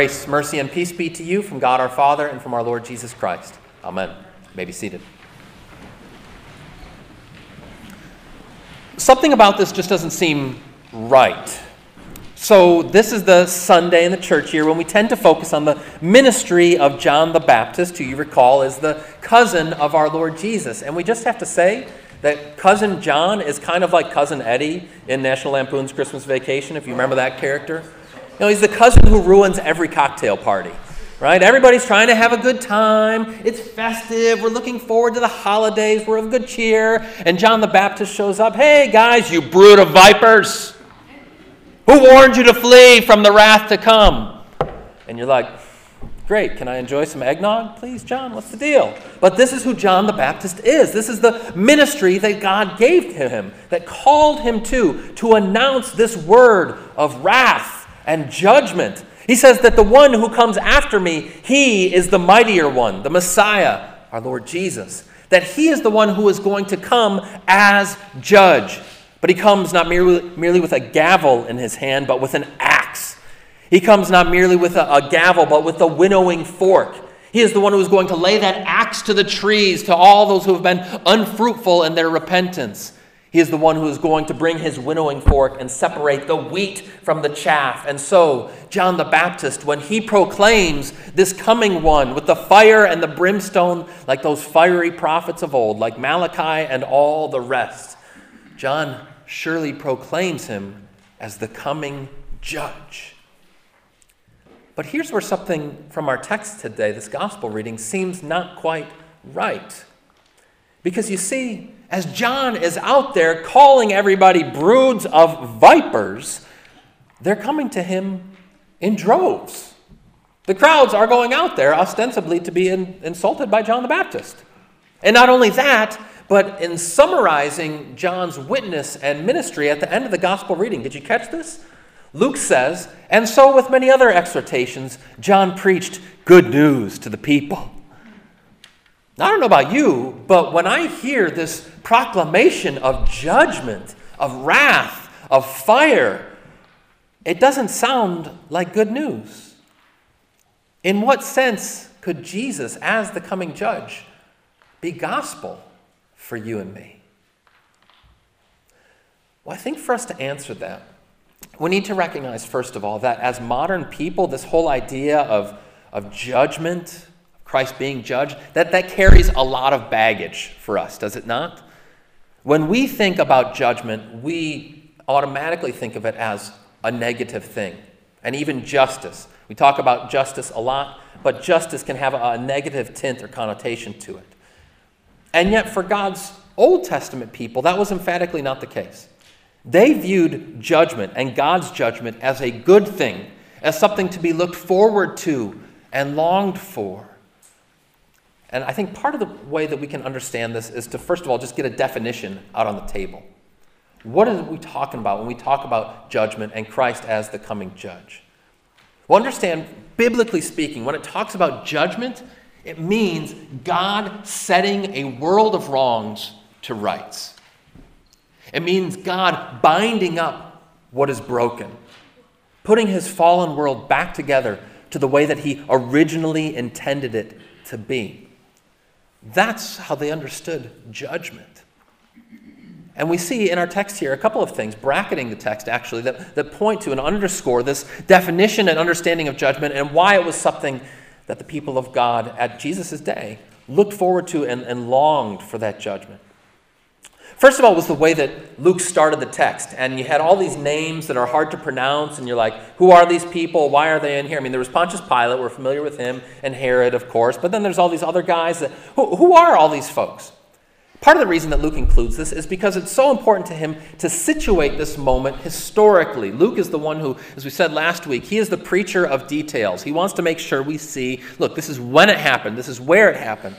Grace, mercy, and peace be to you from God our Father and from our Lord Jesus Christ. Amen. You may be seated. Something about this just doesn't seem right. So, this is the Sunday in the church year when we tend to focus on the ministry of John the Baptist, who you recall is the cousin of our Lord Jesus. And we just have to say that cousin John is kind of like cousin Eddie in National Lampoon's Christmas Vacation, if you remember that character. Know, he's the cousin who ruins every cocktail party, right? Everybody's trying to have a good time. It's festive. We're looking forward to the holidays. We're of good cheer. And John the Baptist shows up. Hey, guys, you brood of vipers. Who warned you to flee from the wrath to come? And you're like, Great. Can I enjoy some eggnog, please, John? What's the deal? But this is who John the Baptist is. This is the ministry that God gave to him, that called him to, to announce this word of wrath and judgment. He says that the one who comes after me, he is the mightier one, the Messiah, our Lord Jesus. That he is the one who is going to come as judge. But he comes not merely, merely with a gavel in his hand, but with an axe. He comes not merely with a, a gavel, but with a winnowing fork. He is the one who is going to lay that axe to the trees to all those who have been unfruitful in their repentance. He is the one who is going to bring his winnowing fork and separate the wheat from the chaff. And so, John the Baptist, when he proclaims this coming one with the fire and the brimstone, like those fiery prophets of old, like Malachi and all the rest, John surely proclaims him as the coming judge. But here's where something from our text today, this gospel reading, seems not quite right. Because you see, as John is out there calling everybody broods of vipers, they're coming to him in droves. The crowds are going out there ostensibly to be in, insulted by John the Baptist. And not only that, but in summarizing John's witness and ministry at the end of the gospel reading, did you catch this? Luke says, and so with many other exhortations, John preached good news to the people. I don't know about you, but when I hear this proclamation of judgment, of wrath, of fire, it doesn't sound like good news. In what sense could Jesus, as the coming judge, be gospel for you and me? Well, I think for us to answer that, we need to recognize, first of all, that as modern people, this whole idea of, of judgment, Christ being judged, that, that carries a lot of baggage for us, does it not? When we think about judgment, we automatically think of it as a negative thing, and even justice. We talk about justice a lot, but justice can have a negative tint or connotation to it. And yet, for God's Old Testament people, that was emphatically not the case. They viewed judgment and God's judgment as a good thing, as something to be looked forward to and longed for. And I think part of the way that we can understand this is to, first of all, just get a definition out on the table. What are we talking about when we talk about judgment and Christ as the coming judge? Well, understand, biblically speaking, when it talks about judgment, it means God setting a world of wrongs to rights. It means God binding up what is broken, putting his fallen world back together to the way that he originally intended it to be. That's how they understood judgment. And we see in our text here a couple of things, bracketing the text actually, that, that point to and underscore this definition and understanding of judgment and why it was something that the people of God at Jesus' day looked forward to and, and longed for that judgment. First of all, was the way that Luke started the text. And you had all these names that are hard to pronounce, and you're like, who are these people? Why are they in here? I mean, there was Pontius Pilate, we're familiar with him, and Herod, of course, but then there's all these other guys. That, who, who are all these folks? Part of the reason that Luke includes this is because it's so important to him to situate this moment historically. Luke is the one who, as we said last week, he is the preacher of details. He wants to make sure we see look, this is when it happened, this is where it happened.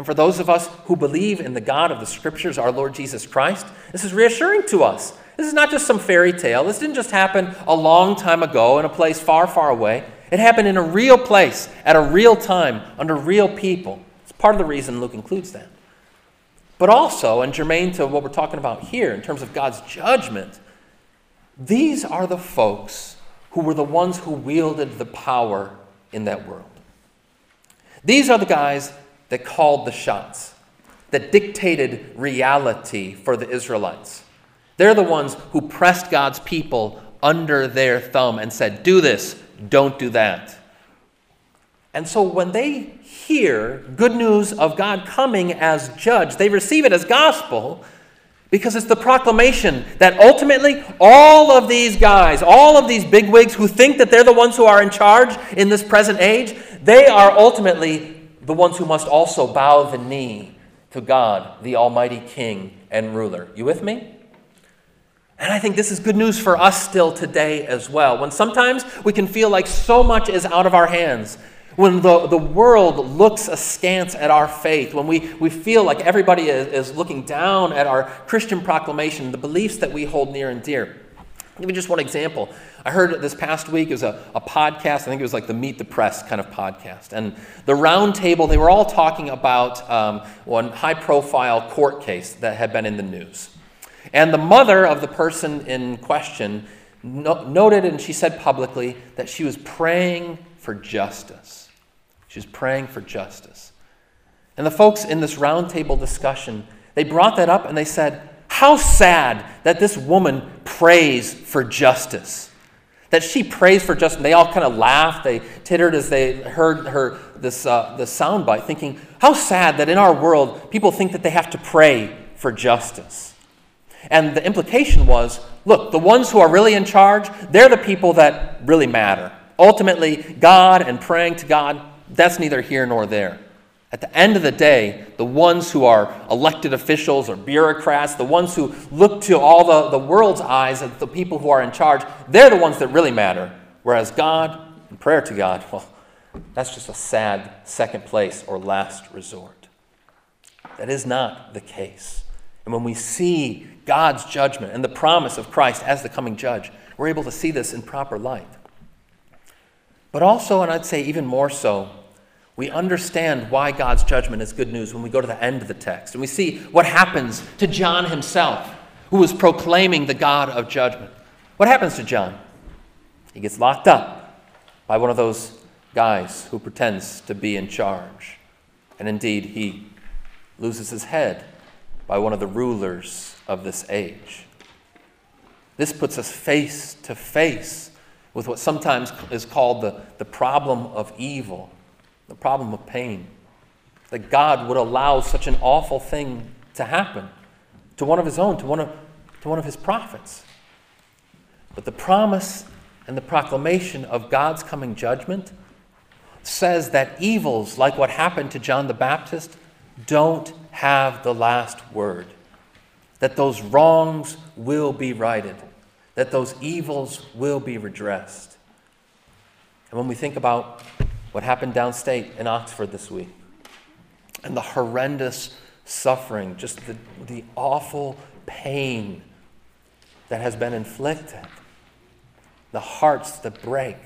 And for those of us who believe in the God of the Scriptures, our Lord Jesus Christ, this is reassuring to us. This is not just some fairy tale. This didn't just happen a long time ago in a place far, far away. It happened in a real place, at a real time, under real people. It's part of the reason Luke includes that. But also, and germane to what we're talking about here in terms of God's judgment, these are the folks who were the ones who wielded the power in that world. These are the guys that called the shots, that dictated reality for the Israelites. They're the ones who pressed God's people under their thumb and said, Do this, don't do that. And so when they hear good news of God coming as judge, they receive it as gospel because it's the proclamation that ultimately all of these guys, all of these bigwigs who think that they're the ones who are in charge in this present age, they are ultimately the ones who must also bow the knee to God, the Almighty King and ruler. You with me? And I think this is good news for us still today as well. When sometimes we can feel like so much is out of our hands, when the, the world looks askance at our faith, when we, we feel like everybody is, is looking down at our Christian proclamation, the beliefs that we hold near and dear. I'll give you just one example. I heard this past week, it was a, a podcast, I think it was like the Meet the Press kind of podcast. And the round table, they were all talking about um, one high profile court case that had been in the news. And the mother of the person in question no- noted and she said publicly that she was praying for justice. She was praying for justice. And the folks in this roundtable discussion, they brought that up and they said, How sad that this woman prays for justice. That she prays for justice. They all kind of laughed. They tittered as they heard her this, uh, this soundbite, thinking, How sad that in our world people think that they have to pray for justice. And the implication was look, the ones who are really in charge, they're the people that really matter. Ultimately, God and praying to God, that's neither here nor there. At the end of the day, the ones who are elected officials or bureaucrats, the ones who look to all the, the world's eyes at the people who are in charge, they're the ones that really matter. Whereas God and prayer to God, well, that's just a sad second place or last resort. That is not the case. And when we see God's judgment and the promise of Christ as the coming judge, we're able to see this in proper light. But also, and I'd say even more so, we understand why God's judgment is good news when we go to the end of the text and we see what happens to John himself, who was proclaiming the God of judgment. What happens to John? He gets locked up by one of those guys who pretends to be in charge. And indeed, he loses his head by one of the rulers of this age. This puts us face to face with what sometimes is called the, the problem of evil, the problem of pain. That God would allow such an awful thing to happen to one of his own, to one of, to one of his prophets. But the promise and the proclamation of God's coming judgment says that evils like what happened to John the Baptist don't have the last word. That those wrongs will be righted, that those evils will be redressed. And when we think about what happened downstate in Oxford this week, and the horrendous suffering, just the, the awful pain that has been inflicted, the hearts that break.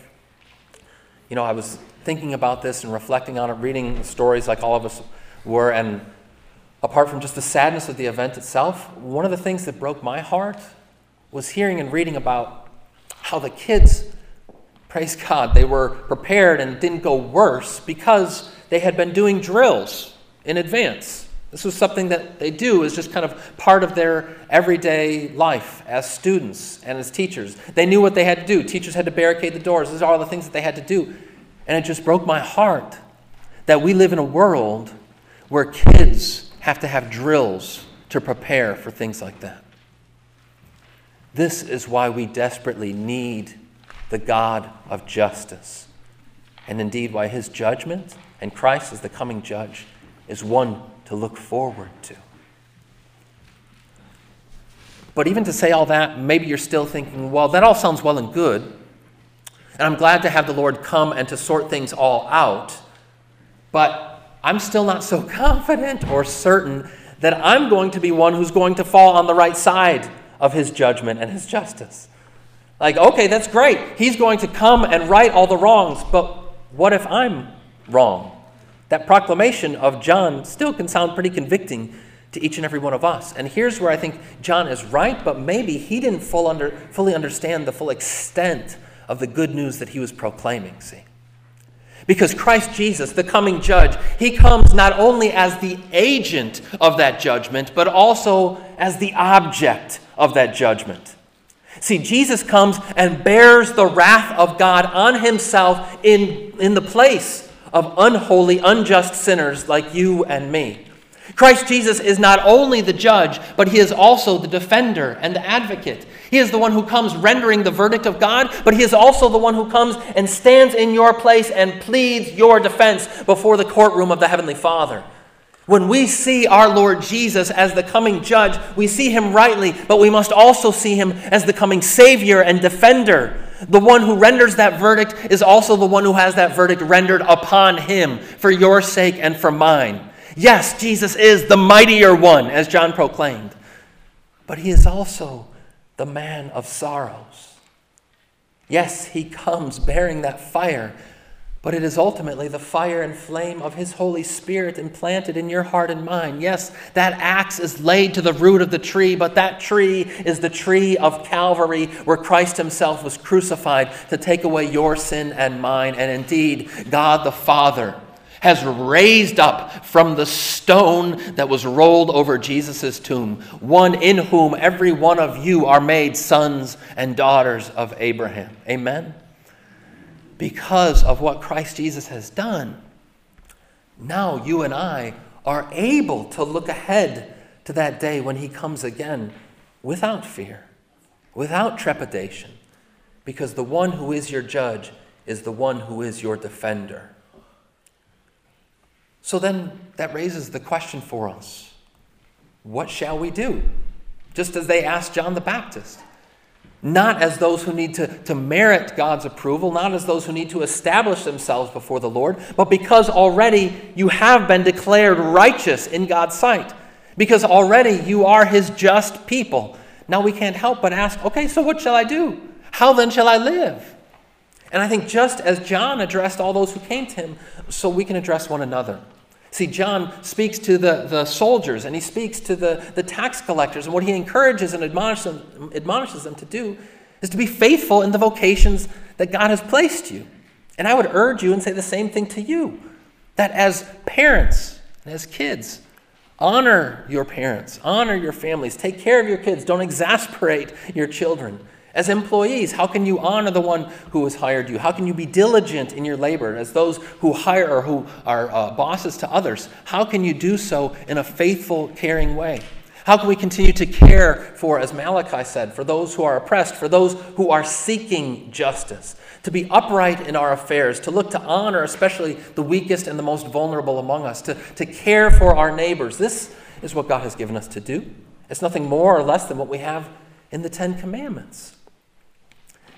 You know, I was thinking about this and reflecting on it, reading stories like all of us were, and apart from just the sadness of the event itself, one of the things that broke my heart was hearing and reading about how the kids, praise God, they were prepared and it didn't go worse because they had been doing drills in advance. This was something that they do is just kind of part of their everyday life as students and as teachers. They knew what they had to do. Teachers had to barricade the doors. These are all the things that they had to do. And it just broke my heart that we live in a world where kids have to have drills to prepare for things like that. This is why we desperately need the God of justice. And indeed, why his judgment and Christ as the coming judge is one to look forward to. But even to say all that, maybe you're still thinking, well, that all sounds well and good. And I'm glad to have the Lord come and to sort things all out. But I'm still not so confident or certain that I'm going to be one who's going to fall on the right side of his judgment and his justice. Like, okay, that's great. He's going to come and right all the wrongs, but what if I'm wrong? That proclamation of John still can sound pretty convicting to each and every one of us. And here's where I think John is right, but maybe he didn't full under, fully understand the full extent of the good news that he was proclaiming, see? Because Christ Jesus, the coming judge, he comes not only as the agent of that judgment, but also as the object of that judgment. See, Jesus comes and bears the wrath of God on himself in, in the place of unholy, unjust sinners like you and me. Christ Jesus is not only the judge, but he is also the defender and the advocate. He is the one who comes rendering the verdict of God, but he is also the one who comes and stands in your place and pleads your defense before the courtroom of the Heavenly Father. When we see our Lord Jesus as the coming judge, we see him rightly, but we must also see him as the coming Savior and defender. The one who renders that verdict is also the one who has that verdict rendered upon him for your sake and for mine. Yes, Jesus is the mightier one, as John proclaimed, but he is also the man of sorrows. Yes, he comes bearing that fire, but it is ultimately the fire and flame of his Holy Spirit implanted in your heart and mind. Yes, that axe is laid to the root of the tree, but that tree is the tree of Calvary where Christ himself was crucified to take away your sin and mine. And indeed, God the Father has raised up from the stone that was rolled over Jesus' tomb, one in whom every one of you are made sons and daughters of Abraham. Amen? Because of what Christ Jesus has done, now you and I are able to look ahead to that day when he comes again without fear, without trepidation, because the one who is your judge is the one who is your defender. So then that raises the question for us what shall we do? Just as they asked John the Baptist. Not as those who need to, to merit God's approval, not as those who need to establish themselves before the Lord, but because already you have been declared righteous in God's sight. Because already you are his just people. Now we can't help but ask, okay, so what shall I do? How then shall I live? And I think just as John addressed all those who came to him, so we can address one another. See, John speaks to the, the soldiers and he speaks to the, the tax collectors, and what he encourages and admonishes them, admonishes them to do is to be faithful in the vocations that God has placed you. And I would urge you and say the same thing to you that as parents and as kids, honor your parents, honor your families, take care of your kids, don't exasperate your children. As employees, how can you honor the one who has hired you? How can you be diligent in your labor? As those who hire or who are uh, bosses to others, how can you do so in a faithful, caring way? How can we continue to care for, as Malachi said, for those who are oppressed, for those who are seeking justice, to be upright in our affairs, to look to honor especially the weakest and the most vulnerable among us, to, to care for our neighbors? This is what God has given us to do. It's nothing more or less than what we have in the Ten Commandments.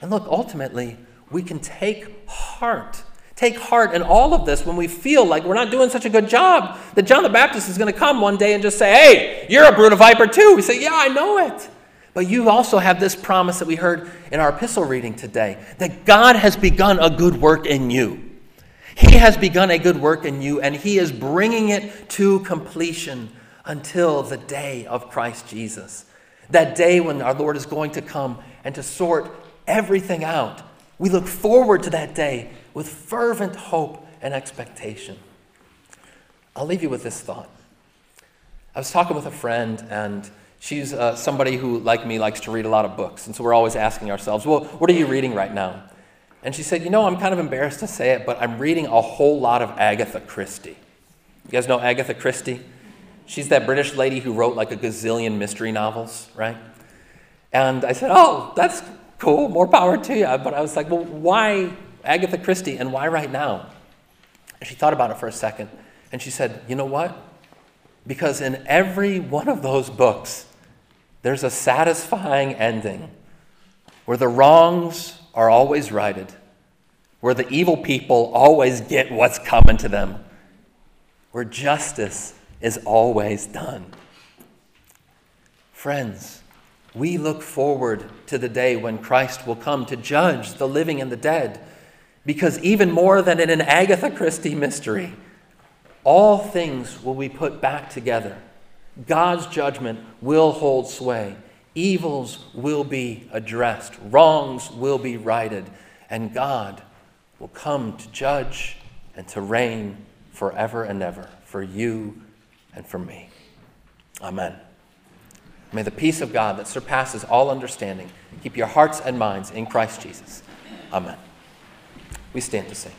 And look, ultimately, we can take heart. Take heart in all of this when we feel like we're not doing such a good job. That John the Baptist is going to come one day and just say, Hey, you're a brood of viper too. We say, Yeah, I know it. But you also have this promise that we heard in our epistle reading today that God has begun a good work in you. He has begun a good work in you, and He is bringing it to completion until the day of Christ Jesus. That day when our Lord is going to come and to sort everything out. We look forward to that day with fervent hope and expectation. I'll leave you with this thought. I was talking with a friend, and she's uh, somebody who, like me, likes to read a lot of books. And so we're always asking ourselves, well, what are you reading right now? And she said, You know, I'm kind of embarrassed to say it, but I'm reading a whole lot of Agatha Christie. You guys know Agatha Christie? She's that British lady who wrote like a gazillion mystery novels, right? And I said, Oh, that's cool, more power to you. But I was like, well, why Agatha Christie and why right now? And she thought about it for a second and she said, you know what? Because in every one of those books, there's a satisfying ending where the wrongs are always righted, where the evil people always get what's coming to them, where justice is always done. Friends, we look forward to the day when Christ will come to judge the living and the dead. Because even more than in an Agatha Christie mystery, all things will be put back together. God's judgment will hold sway. Evils will be addressed. Wrongs will be righted. And God will come to judge and to reign forever and ever for you and for me. Amen. May the peace of God that surpasses all understanding keep your hearts and minds in Christ Jesus. Amen. We stand to sing.